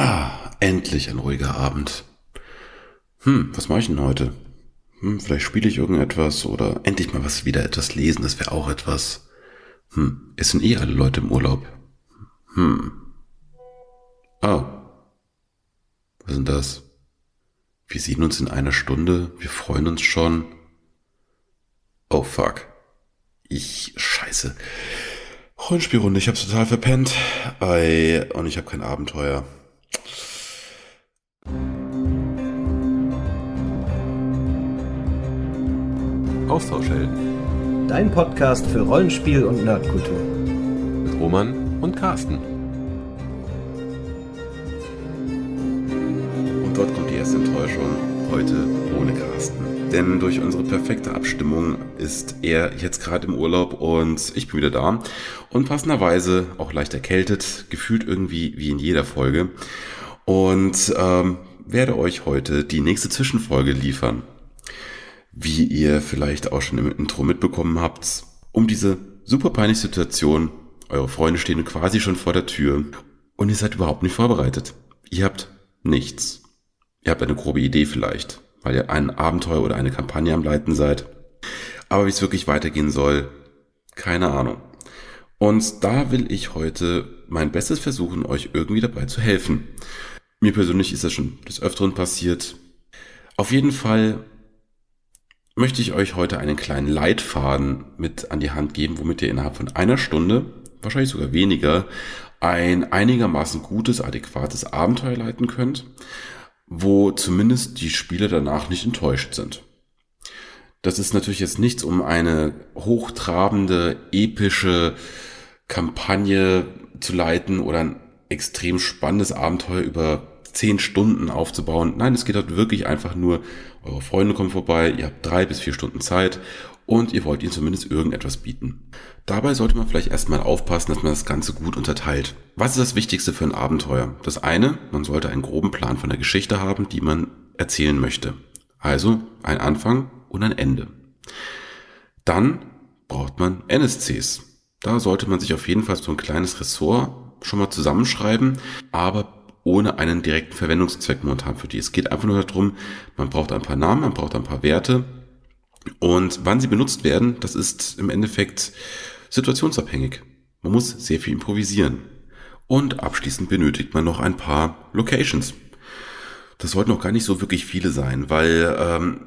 Ah, endlich ein ruhiger Abend. Hm, was mache ich denn heute? Hm, vielleicht spiele ich irgendetwas oder endlich mal was wieder etwas lesen, das wäre auch etwas. Hm, es sind eh alle Leute im Urlaub. Hm. Ah. Was ist denn das? Wir sehen uns in einer Stunde, wir freuen uns schon. Oh fuck. Ich scheiße. Rollenspielrunde, ich hab's total verpennt. Ei, und ich habe kein Abenteuer. Austauschhelden. Dein Podcast für Rollenspiel und Nerdkultur. Mit Roman und Carsten. Denn durch unsere perfekte Abstimmung ist er jetzt gerade im Urlaub und ich bin wieder da. Und passenderweise auch leicht erkältet, gefühlt irgendwie wie in jeder Folge. Und ähm, werde euch heute die nächste Zwischenfolge liefern. Wie ihr vielleicht auch schon im Intro mitbekommen habt, um diese super peinliche Situation, eure Freunde stehen quasi schon vor der Tür und ihr seid überhaupt nicht vorbereitet. Ihr habt nichts. Ihr habt eine grobe Idee vielleicht, weil ihr ein Abenteuer oder eine Kampagne am Leiten seid. Aber wie es wirklich weitergehen soll, keine Ahnung. Und da will ich heute mein Bestes versuchen, euch irgendwie dabei zu helfen. Mir persönlich ist das schon des Öfteren passiert. Auf jeden Fall möchte ich euch heute einen kleinen Leitfaden mit an die Hand geben, womit ihr innerhalb von einer Stunde, wahrscheinlich sogar weniger, ein einigermaßen gutes, adäquates Abenteuer leiten könnt, wo zumindest die Spieler danach nicht enttäuscht sind. Das ist natürlich jetzt nichts, um eine hochtrabende, epische Kampagne zu leiten oder ein extrem spannendes Abenteuer über zehn Stunden aufzubauen. Nein, es geht halt wirklich einfach nur, eure Freunde kommen vorbei, ihr habt drei bis vier Stunden Zeit und ihr wollt ihnen zumindest irgendetwas bieten. Dabei sollte man vielleicht erstmal aufpassen, dass man das Ganze gut unterteilt. Was ist das Wichtigste für ein Abenteuer? Das eine, man sollte einen groben Plan von der Geschichte haben, die man erzählen möchte. Also ein Anfang und ein Ende. Dann braucht man NSCs. Da sollte man sich auf jeden Fall so ein kleines Ressort schon mal zusammenschreiben, aber ohne einen direkten Verwendungszweck momentan für die. Es geht einfach nur darum, man braucht ein paar Namen, man braucht ein paar Werte und wann sie benutzt werden, das ist im Endeffekt situationsabhängig. Man muss sehr viel improvisieren. Und abschließend benötigt man noch ein paar Locations. Das sollten noch gar nicht so wirklich viele sein, weil ähm,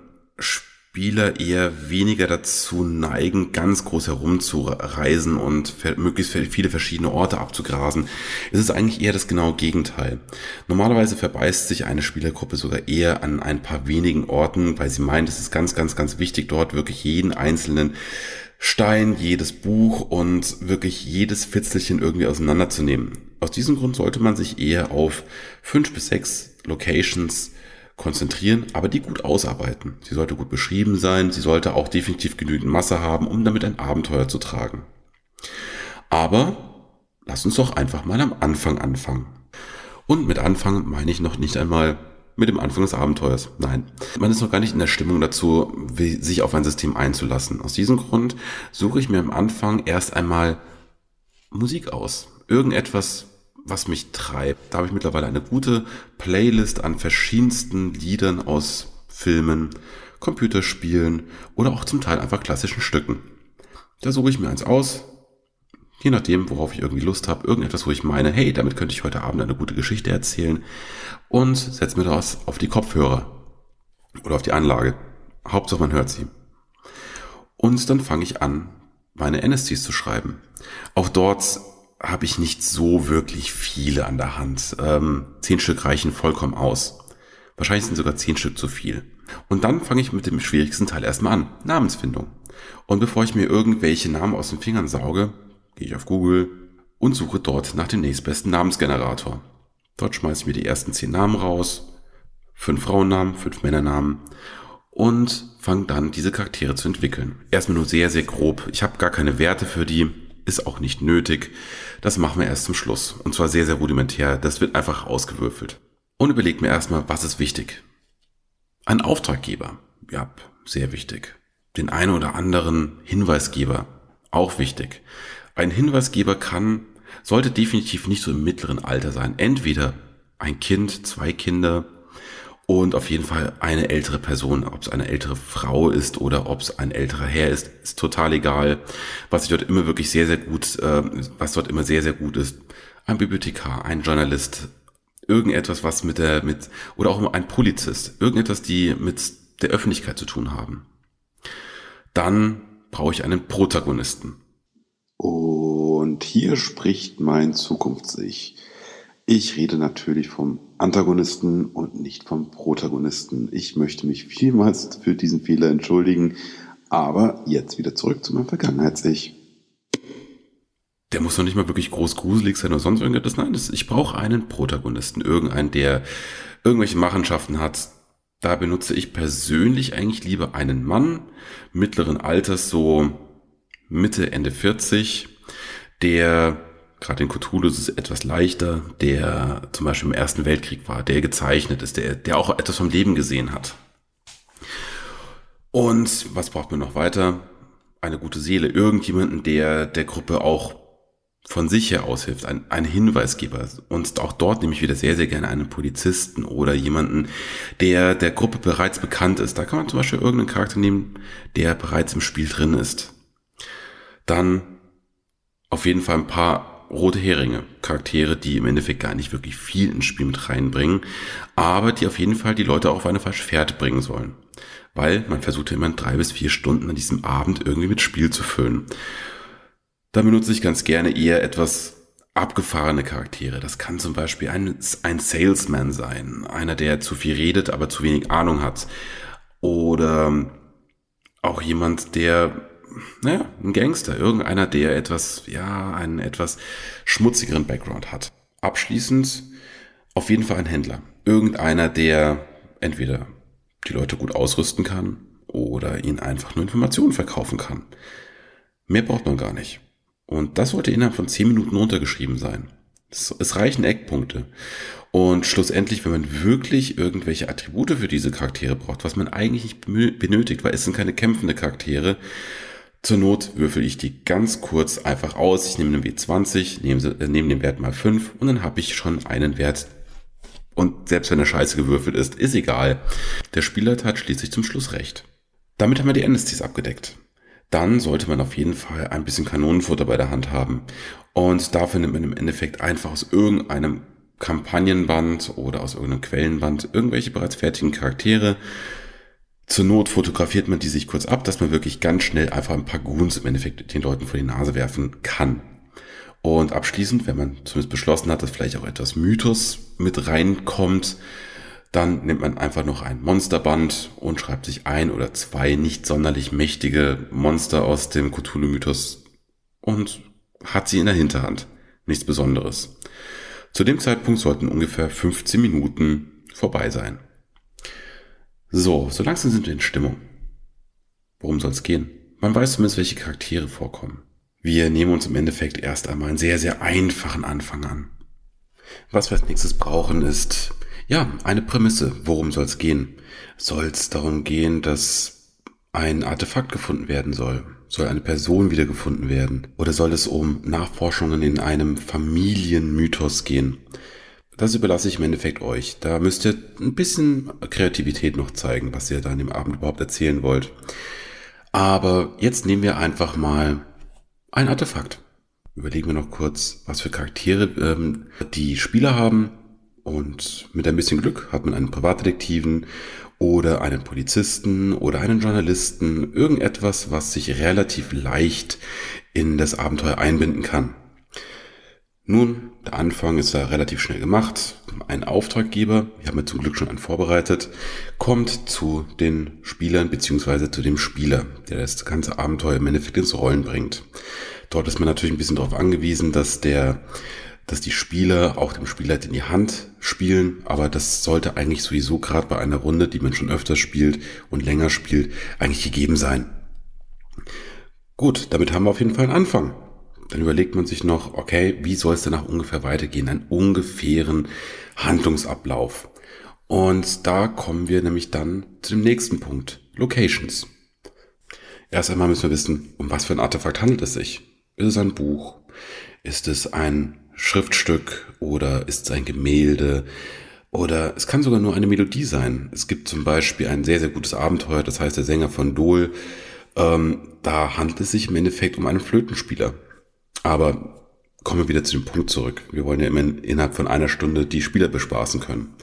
Spieler eher weniger dazu neigen, ganz groß herumzureisen und möglichst viele verschiedene Orte abzugrasen. Es ist eigentlich eher das genaue Gegenteil. Normalerweise verbeißt sich eine Spielergruppe sogar eher an ein paar wenigen Orten, weil sie meint, es ist ganz, ganz, ganz wichtig, dort wirklich jeden einzelnen Stein, jedes Buch und wirklich jedes Fitzelchen irgendwie auseinanderzunehmen. Aus diesem Grund sollte man sich eher auf fünf bis sechs Locations konzentrieren, aber die gut ausarbeiten. Sie sollte gut beschrieben sein, sie sollte auch definitiv genügend Masse haben, um damit ein Abenteuer zu tragen. Aber lass uns doch einfach mal am Anfang anfangen. Und mit Anfang meine ich noch nicht einmal mit dem Anfang des Abenteuers. Nein, man ist noch gar nicht in der Stimmung dazu, sich auf ein System einzulassen. Aus diesem Grund suche ich mir am Anfang erst einmal Musik aus. Irgendetwas, was mich treibt. Da habe ich mittlerweile eine gute Playlist an verschiedensten Liedern aus Filmen, Computerspielen oder auch zum Teil einfach klassischen Stücken. Da suche ich mir eins aus, je nachdem, worauf ich irgendwie Lust habe, irgendetwas, wo ich meine, hey, damit könnte ich heute Abend eine gute Geschichte erzählen und setze mir das auf die Kopfhörer oder auf die Anlage. Hauptsache man hört sie. Und dann fange ich an, meine NSTs zu schreiben. Auch dort habe ich nicht so wirklich viele an der Hand. Ähm, zehn Stück reichen vollkommen aus. Wahrscheinlich sind sogar zehn Stück zu viel. Und dann fange ich mit dem schwierigsten Teil erstmal an. Namensfindung. Und bevor ich mir irgendwelche Namen aus den Fingern sauge, gehe ich auf Google und suche dort nach dem nächstbesten Namensgenerator. Dort schmeiße ich mir die ersten zehn Namen raus. Fünf Frauennamen, fünf Männernamen. Und fange dann diese Charaktere zu entwickeln. Erstmal nur sehr, sehr grob. Ich habe gar keine Werte für die ist auch nicht nötig. Das machen wir erst zum Schluss. Und zwar sehr, sehr rudimentär. Das wird einfach ausgewürfelt. Und überlegt mir erstmal, was ist wichtig? Ein Auftraggeber. Ja, sehr wichtig. Den einen oder anderen Hinweisgeber. Auch wichtig. Ein Hinweisgeber kann, sollte definitiv nicht so im mittleren Alter sein. Entweder ein Kind, zwei Kinder und auf jeden Fall eine ältere Person. Ob es eine ältere Frau ist oder ob es ein älterer Herr ist, ist total egal. Was ich dort immer wirklich sehr, sehr gut, äh, was dort immer sehr, sehr gut ist, ein Bibliothekar, ein Journalist, irgendetwas, was mit der, mit, oder auch ein Polizist, irgendetwas, die mit der Öffentlichkeit zu tun haben. Dann brauche ich einen Protagonisten. Und hier spricht mein Zukunfts-Ich. Ich rede natürlich vom Antagonisten und nicht vom Protagonisten. Ich möchte mich vielmals für diesen Fehler entschuldigen, aber jetzt wieder zurück zu meinem Vergangenheits-Ich. Der muss doch nicht mal wirklich groß gruselig sein oder sonst irgendetwas. Nein, das, ich brauche einen Protagonisten, irgendeinen, der irgendwelche Machenschaften hat. Da benutze ich persönlich eigentlich lieber einen Mann mittleren Alters, so Mitte, Ende 40, der gerade in Cthulhu ist es etwas leichter, der zum Beispiel im Ersten Weltkrieg war, der gezeichnet ist, der, der auch etwas vom Leben gesehen hat. Und was braucht man noch weiter? Eine gute Seele, irgendjemanden, der der Gruppe auch von sich her aushilft, ein, ein Hinweisgeber. Und auch dort nehme ich wieder sehr, sehr gerne einen Polizisten oder jemanden, der der Gruppe bereits bekannt ist. Da kann man zum Beispiel irgendeinen Charakter nehmen, der bereits im Spiel drin ist. Dann auf jeden Fall ein paar rote Heringe, Charaktere, die im Endeffekt gar nicht wirklich viel ins Spiel mit reinbringen, aber die auf jeden Fall die Leute auch auf eine falsche Fährte bringen sollen. Weil man versucht immer drei bis vier Stunden an diesem Abend irgendwie mit Spiel zu füllen. Da benutze ich ganz gerne eher etwas abgefahrene Charaktere. Das kann zum Beispiel ein, ein Salesman sein, einer, der zu viel redet, aber zu wenig Ahnung hat. Oder auch jemand, der naja, ein Gangster, irgendeiner, der etwas, ja, einen etwas schmutzigeren Background hat. Abschließend auf jeden Fall ein Händler. Irgendeiner, der entweder die Leute gut ausrüsten kann oder ihnen einfach nur Informationen verkaufen kann. Mehr braucht man gar nicht. Und das sollte innerhalb von 10 Minuten runtergeschrieben sein. Es, reichen Eckpunkte. Und schlussendlich, wenn man wirklich irgendwelche Attribute für diese Charaktere braucht, was man eigentlich nicht benötigt, weil es sind keine kämpfende Charaktere, zur Not würfel ich die ganz kurz einfach aus. Ich nehme den W20, nehme, äh, nehme den Wert mal 5 und dann habe ich schon einen Wert. Und selbst wenn er scheiße gewürfelt ist, ist egal. Der Spieler hat schließlich zum Schluss recht. Damit haben wir die NSCs abgedeckt. Dann sollte man auf jeden Fall ein bisschen Kanonenfutter bei der Hand haben. Und dafür nimmt man im Endeffekt einfach aus irgendeinem Kampagnenband oder aus irgendeinem Quellenband irgendwelche bereits fertigen Charaktere, zur Not fotografiert man die sich kurz ab, dass man wirklich ganz schnell einfach ein paar Goons im Endeffekt den Leuten vor die Nase werfen kann. Und abschließend, wenn man zumindest beschlossen hat, dass vielleicht auch etwas Mythos mit reinkommt, dann nimmt man einfach noch ein Monsterband und schreibt sich ein oder zwei nicht sonderlich mächtige Monster aus dem Cthulhu-Mythos und hat sie in der Hinterhand. Nichts Besonderes. Zu dem Zeitpunkt sollten ungefähr 15 Minuten vorbei sein. So, so langsam sind wir in Stimmung. Worum soll es gehen? Man weiß zumindest, welche Charaktere vorkommen. Wir nehmen uns im Endeffekt erst einmal einen sehr, sehr einfachen Anfang an. Was wir als nächstes brauchen ist, ja, eine Prämisse. Worum soll es gehen? Soll es darum gehen, dass ein Artefakt gefunden werden soll? Soll eine Person wiedergefunden werden? Oder soll es um Nachforschungen in einem Familienmythos gehen? Das überlasse ich im Endeffekt euch. Da müsst ihr ein bisschen Kreativität noch zeigen, was ihr da an dem Abend überhaupt erzählen wollt. Aber jetzt nehmen wir einfach mal ein Artefakt. Überlegen wir noch kurz, was für Charaktere ähm, die Spieler haben. Und mit ein bisschen Glück hat man einen Privatdetektiven oder einen Polizisten oder einen Journalisten. Irgendetwas, was sich relativ leicht in das Abenteuer einbinden kann. Nun, der Anfang ist ja relativ schnell gemacht. Ein Auftraggeber, wir haben ja zum Glück schon einen vorbereitet, kommt zu den Spielern beziehungsweise zu dem Spieler, der das ganze Abenteuer im Endeffekt ins Rollen bringt. Dort ist man natürlich ein bisschen darauf angewiesen, dass der dass die Spieler auch dem Spieler in die Hand spielen, aber das sollte eigentlich sowieso gerade bei einer Runde, die man schon öfter spielt und länger spielt, eigentlich gegeben sein. Gut, damit haben wir auf jeden Fall einen Anfang. Dann überlegt man sich noch, okay, wie soll es denn nach ungefähr weitergehen? Einen ungefähren Handlungsablauf. Und da kommen wir nämlich dann zu dem nächsten Punkt. Locations. Erst einmal müssen wir wissen, um was für ein Artefakt handelt es sich. Ist es ein Buch? Ist es ein Schriftstück oder ist es ein Gemälde oder es kann sogar nur eine Melodie sein. Es gibt zum Beispiel ein sehr, sehr gutes Abenteuer, das heißt der Sänger von Dol. Ähm, da handelt es sich im Endeffekt um einen Flötenspieler. Aber kommen wir wieder zu dem Punkt zurück. Wir wollen ja immer innerhalb von einer Stunde die Spieler bespaßen können.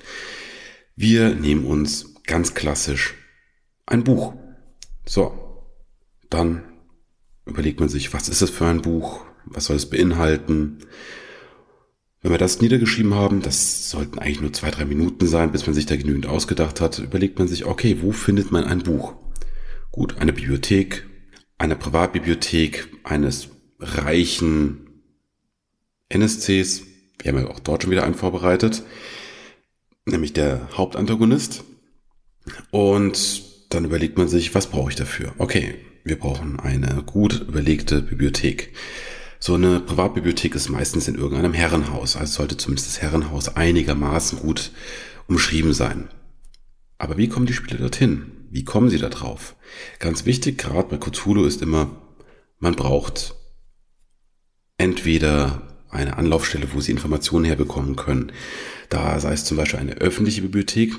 Wir nehmen uns ganz klassisch ein Buch. So, dann überlegt man sich, was ist das für ein Buch? Was soll es beinhalten? Wenn wir das niedergeschrieben haben, das sollten eigentlich nur zwei, drei Minuten sein, bis man sich da genügend ausgedacht hat, überlegt man sich, okay, wo findet man ein Buch? Gut, eine Bibliothek, eine Privatbibliothek eines reichen NSCs. Wir haben ja auch dort schon wieder einen vorbereitet, nämlich der Hauptantagonist. Und dann überlegt man sich, was brauche ich dafür? Okay, wir brauchen eine gut überlegte Bibliothek. So eine Privatbibliothek ist meistens in irgendeinem Herrenhaus, also sollte zumindest das Herrenhaus einigermaßen gut umschrieben sein. Aber wie kommen die Spieler dorthin? Wie kommen sie da drauf? Ganz wichtig, gerade bei Cthulhu ist immer, man braucht entweder eine Anlaufstelle, wo sie Informationen herbekommen können. Da sei es zum Beispiel eine öffentliche Bibliothek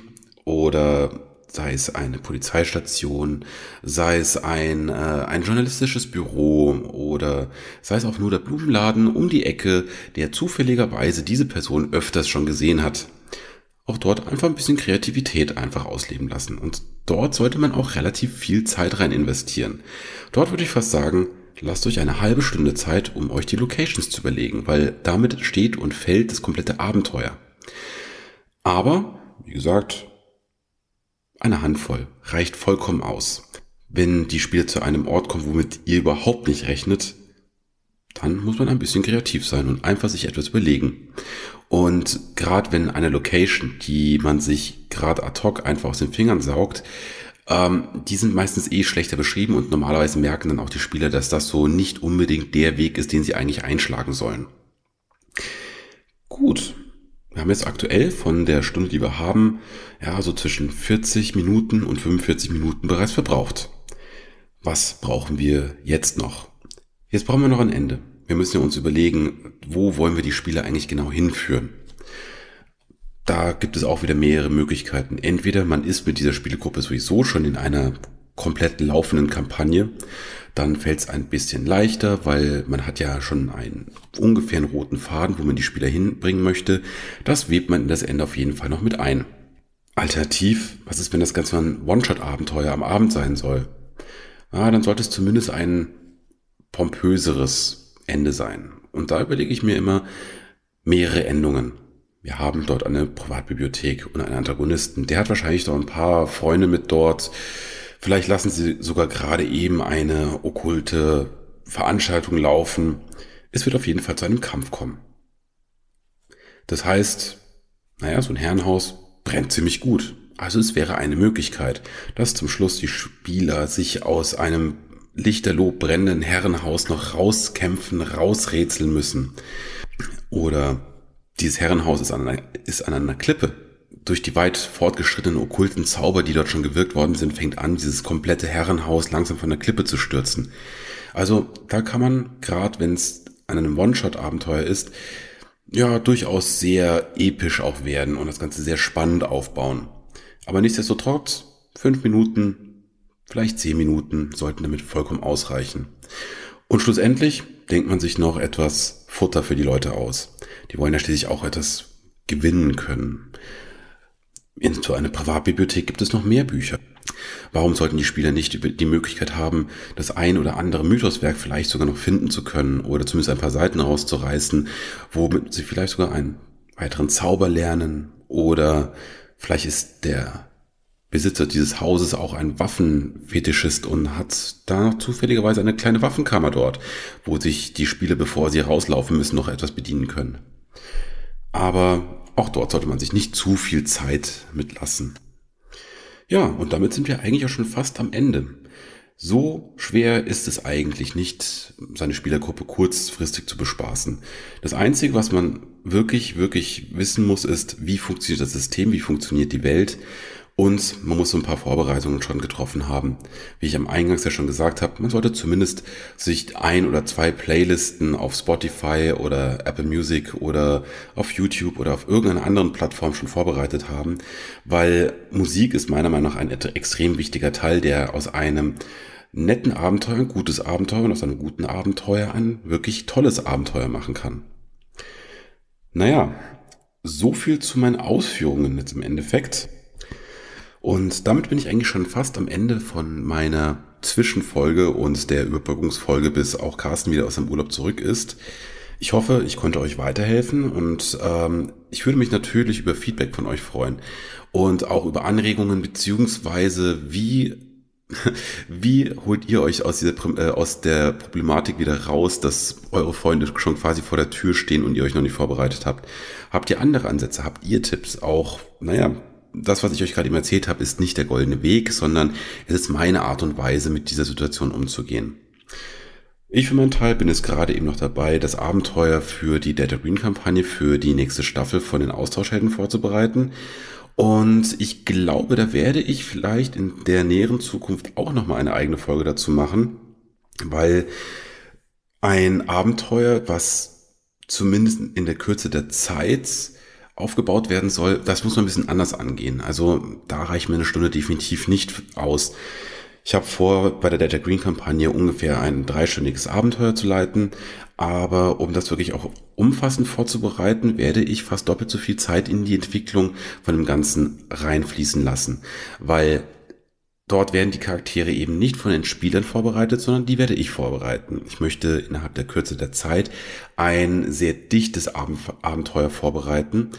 oder sei es eine Polizeistation, sei es ein, äh, ein journalistisches Büro oder sei es auch nur der Blumenladen um die Ecke, der zufälligerweise diese Person öfters schon gesehen hat. Auch dort einfach ein bisschen Kreativität einfach ausleben lassen. Und dort sollte man auch relativ viel Zeit rein investieren. Dort würde ich fast sagen, lasst euch eine halbe Stunde Zeit, um euch die Locations zu überlegen, weil damit steht und fällt das komplette Abenteuer. Aber, wie gesagt, eine Handvoll reicht vollkommen aus. Wenn die Spieler zu einem Ort kommen, womit ihr überhaupt nicht rechnet, dann muss man ein bisschen kreativ sein und einfach sich etwas überlegen. Und gerade wenn eine Location, die man sich gerade ad hoc einfach aus den Fingern saugt, ähm, die sind meistens eh schlechter beschrieben und normalerweise merken dann auch die Spieler, dass das so nicht unbedingt der Weg ist, den sie eigentlich einschlagen sollen. Gut, wir haben jetzt aktuell von der Stunde, die wir haben, ja, so zwischen 40 Minuten und 45 Minuten bereits verbraucht. Was brauchen wir jetzt noch? Jetzt brauchen wir noch ein Ende. Wir müssen ja uns überlegen, wo wollen wir die Spieler eigentlich genau hinführen. Da gibt es auch wieder mehrere Möglichkeiten. Entweder man ist mit dieser Spielegruppe sowieso schon in einer komplett laufenden Kampagne, dann fällt es ein bisschen leichter, weil man hat ja schon einen ungefähren roten Faden, wo man die Spieler hinbringen möchte. Das webt man in das Ende auf jeden Fall noch mit ein. Alternativ, was ist, wenn das Ganze ein One-Shot-Abenteuer am Abend sein soll? Ja, dann sollte es zumindest ein pompöseres Ende sein. Und da überlege ich mir immer mehrere Endungen. Wir haben dort eine Privatbibliothek und einen Antagonisten. Der hat wahrscheinlich noch ein paar Freunde mit dort. Vielleicht lassen sie sogar gerade eben eine okkulte Veranstaltung laufen. Es wird auf jeden Fall zu einem Kampf kommen. Das heißt, naja, so ein Herrenhaus brennt ziemlich gut. Also es wäre eine Möglichkeit, dass zum Schluss die Spieler sich aus einem lichterloh brennenden Herrenhaus noch rauskämpfen, rausrätseln müssen. Oder dieses Herrenhaus ist an einer, ist an einer Klippe durch die weit fortgeschrittenen okkulten Zauber, die dort schon gewirkt worden sind, fängt an, dieses komplette Herrenhaus langsam von der Klippe zu stürzen. Also da kann man, gerade wenn es an einem One-Shot-Abenteuer ist, ja, durchaus sehr episch auch werden und das Ganze sehr spannend aufbauen. Aber nichtsdestotrotz, fünf Minuten, vielleicht zehn Minuten sollten damit vollkommen ausreichen. Und schlussendlich denkt man sich noch etwas Futter für die Leute aus. Die wollen ja schließlich auch etwas gewinnen können. In so einer Privatbibliothek gibt es noch mehr Bücher. Warum sollten die Spieler nicht die Möglichkeit haben, das ein oder andere Mythoswerk vielleicht sogar noch finden zu können oder zumindest ein paar Seiten rauszureißen, womit sie vielleicht sogar einen weiteren Zauber lernen oder vielleicht ist der Besitzer dieses Hauses auch ein Waffenfetischist und hat da zufälligerweise eine kleine Waffenkammer dort, wo sich die Spieler, bevor sie rauslaufen müssen, noch etwas bedienen können. Aber auch dort sollte man sich nicht zu viel Zeit mitlassen. Ja, und damit sind wir eigentlich auch schon fast am Ende. So schwer ist es eigentlich nicht, seine Spielergruppe kurzfristig zu bespaßen. Das Einzige, was man wirklich, wirklich wissen muss, ist, wie funktioniert das System, wie funktioniert die Welt Und man muss so ein paar Vorbereitungen schon getroffen haben. Wie ich am Eingangs ja schon gesagt habe, man sollte zumindest sich ein oder zwei Playlisten auf Spotify oder Apple Music oder auf YouTube oder auf irgendeiner anderen Plattform schon vorbereitet haben, weil Musik ist meiner Meinung nach ein extrem wichtiger Teil, der aus einem netten Abenteuer ein gutes Abenteuer und aus einem guten Abenteuer ein wirklich tolles Abenteuer machen kann. Naja, so viel zu meinen Ausführungen jetzt im Endeffekt. Und damit bin ich eigentlich schon fast am Ende von meiner Zwischenfolge und der Überbrückungsfolge, bis auch Carsten wieder aus dem Urlaub zurück ist. Ich hoffe, ich konnte euch weiterhelfen und ähm, ich würde mich natürlich über Feedback von euch freuen und auch über Anregungen beziehungsweise wie wie holt ihr euch aus, dieser, äh, aus der Problematik wieder raus, dass eure Freunde schon quasi vor der Tür stehen und ihr euch noch nicht vorbereitet habt? Habt ihr andere Ansätze? Habt ihr Tipps? Auch, naja, das, was ich euch gerade eben erzählt habe, ist nicht der goldene Weg, sondern es ist meine Art und Weise, mit dieser Situation umzugehen. Ich für meinen Teil bin jetzt gerade eben noch dabei, das Abenteuer für die Data Green Kampagne für die nächste Staffel von den Austauschhelden vorzubereiten. Und ich glaube, da werde ich vielleicht in der näheren Zukunft auch nochmal eine eigene Folge dazu machen, weil ein Abenteuer, was zumindest in der Kürze der Zeit aufgebaut werden soll, das muss man ein bisschen anders angehen. Also da reicht mir eine Stunde definitiv nicht aus. Ich habe vor, bei der Data Green Kampagne ungefähr ein dreistündiges Abenteuer zu leiten, aber um das wirklich auch umfassend vorzubereiten, werde ich fast doppelt so viel Zeit in die Entwicklung von dem Ganzen reinfließen lassen, weil dort werden die Charaktere eben nicht von den Spielern vorbereitet, sondern die werde ich vorbereiten. Ich möchte innerhalb der Kürze der Zeit ein sehr dichtes Abenteuer vorbereiten,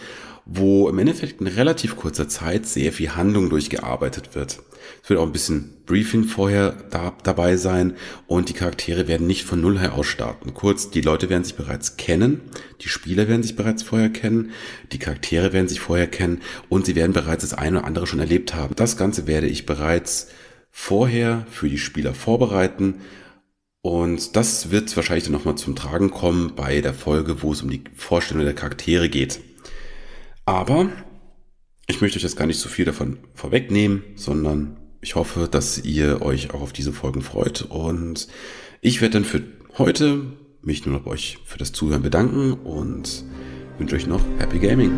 wo im Endeffekt in relativ kurzer Zeit sehr viel Handlung durchgearbeitet wird. Es wird auch ein bisschen Briefing vorher da, dabei sein und die Charaktere werden nicht von Null her aus starten. Kurz, die Leute werden sich bereits kennen, die Spieler werden sich bereits vorher kennen, die Charaktere werden sich vorher kennen und sie werden bereits das eine oder andere schon erlebt haben. Das Ganze werde ich bereits vorher für die Spieler vorbereiten und das wird wahrscheinlich dann nochmal zum Tragen kommen bei der Folge, wo es um die Vorstellung der Charaktere geht. Aber ich möchte euch jetzt gar nicht so viel davon vorwegnehmen, sondern ich hoffe, dass ihr euch auch auf diese Folgen freut. Und ich werde dann für heute mich nur noch bei euch für das Zuhören bedanken und wünsche euch noch Happy Gaming.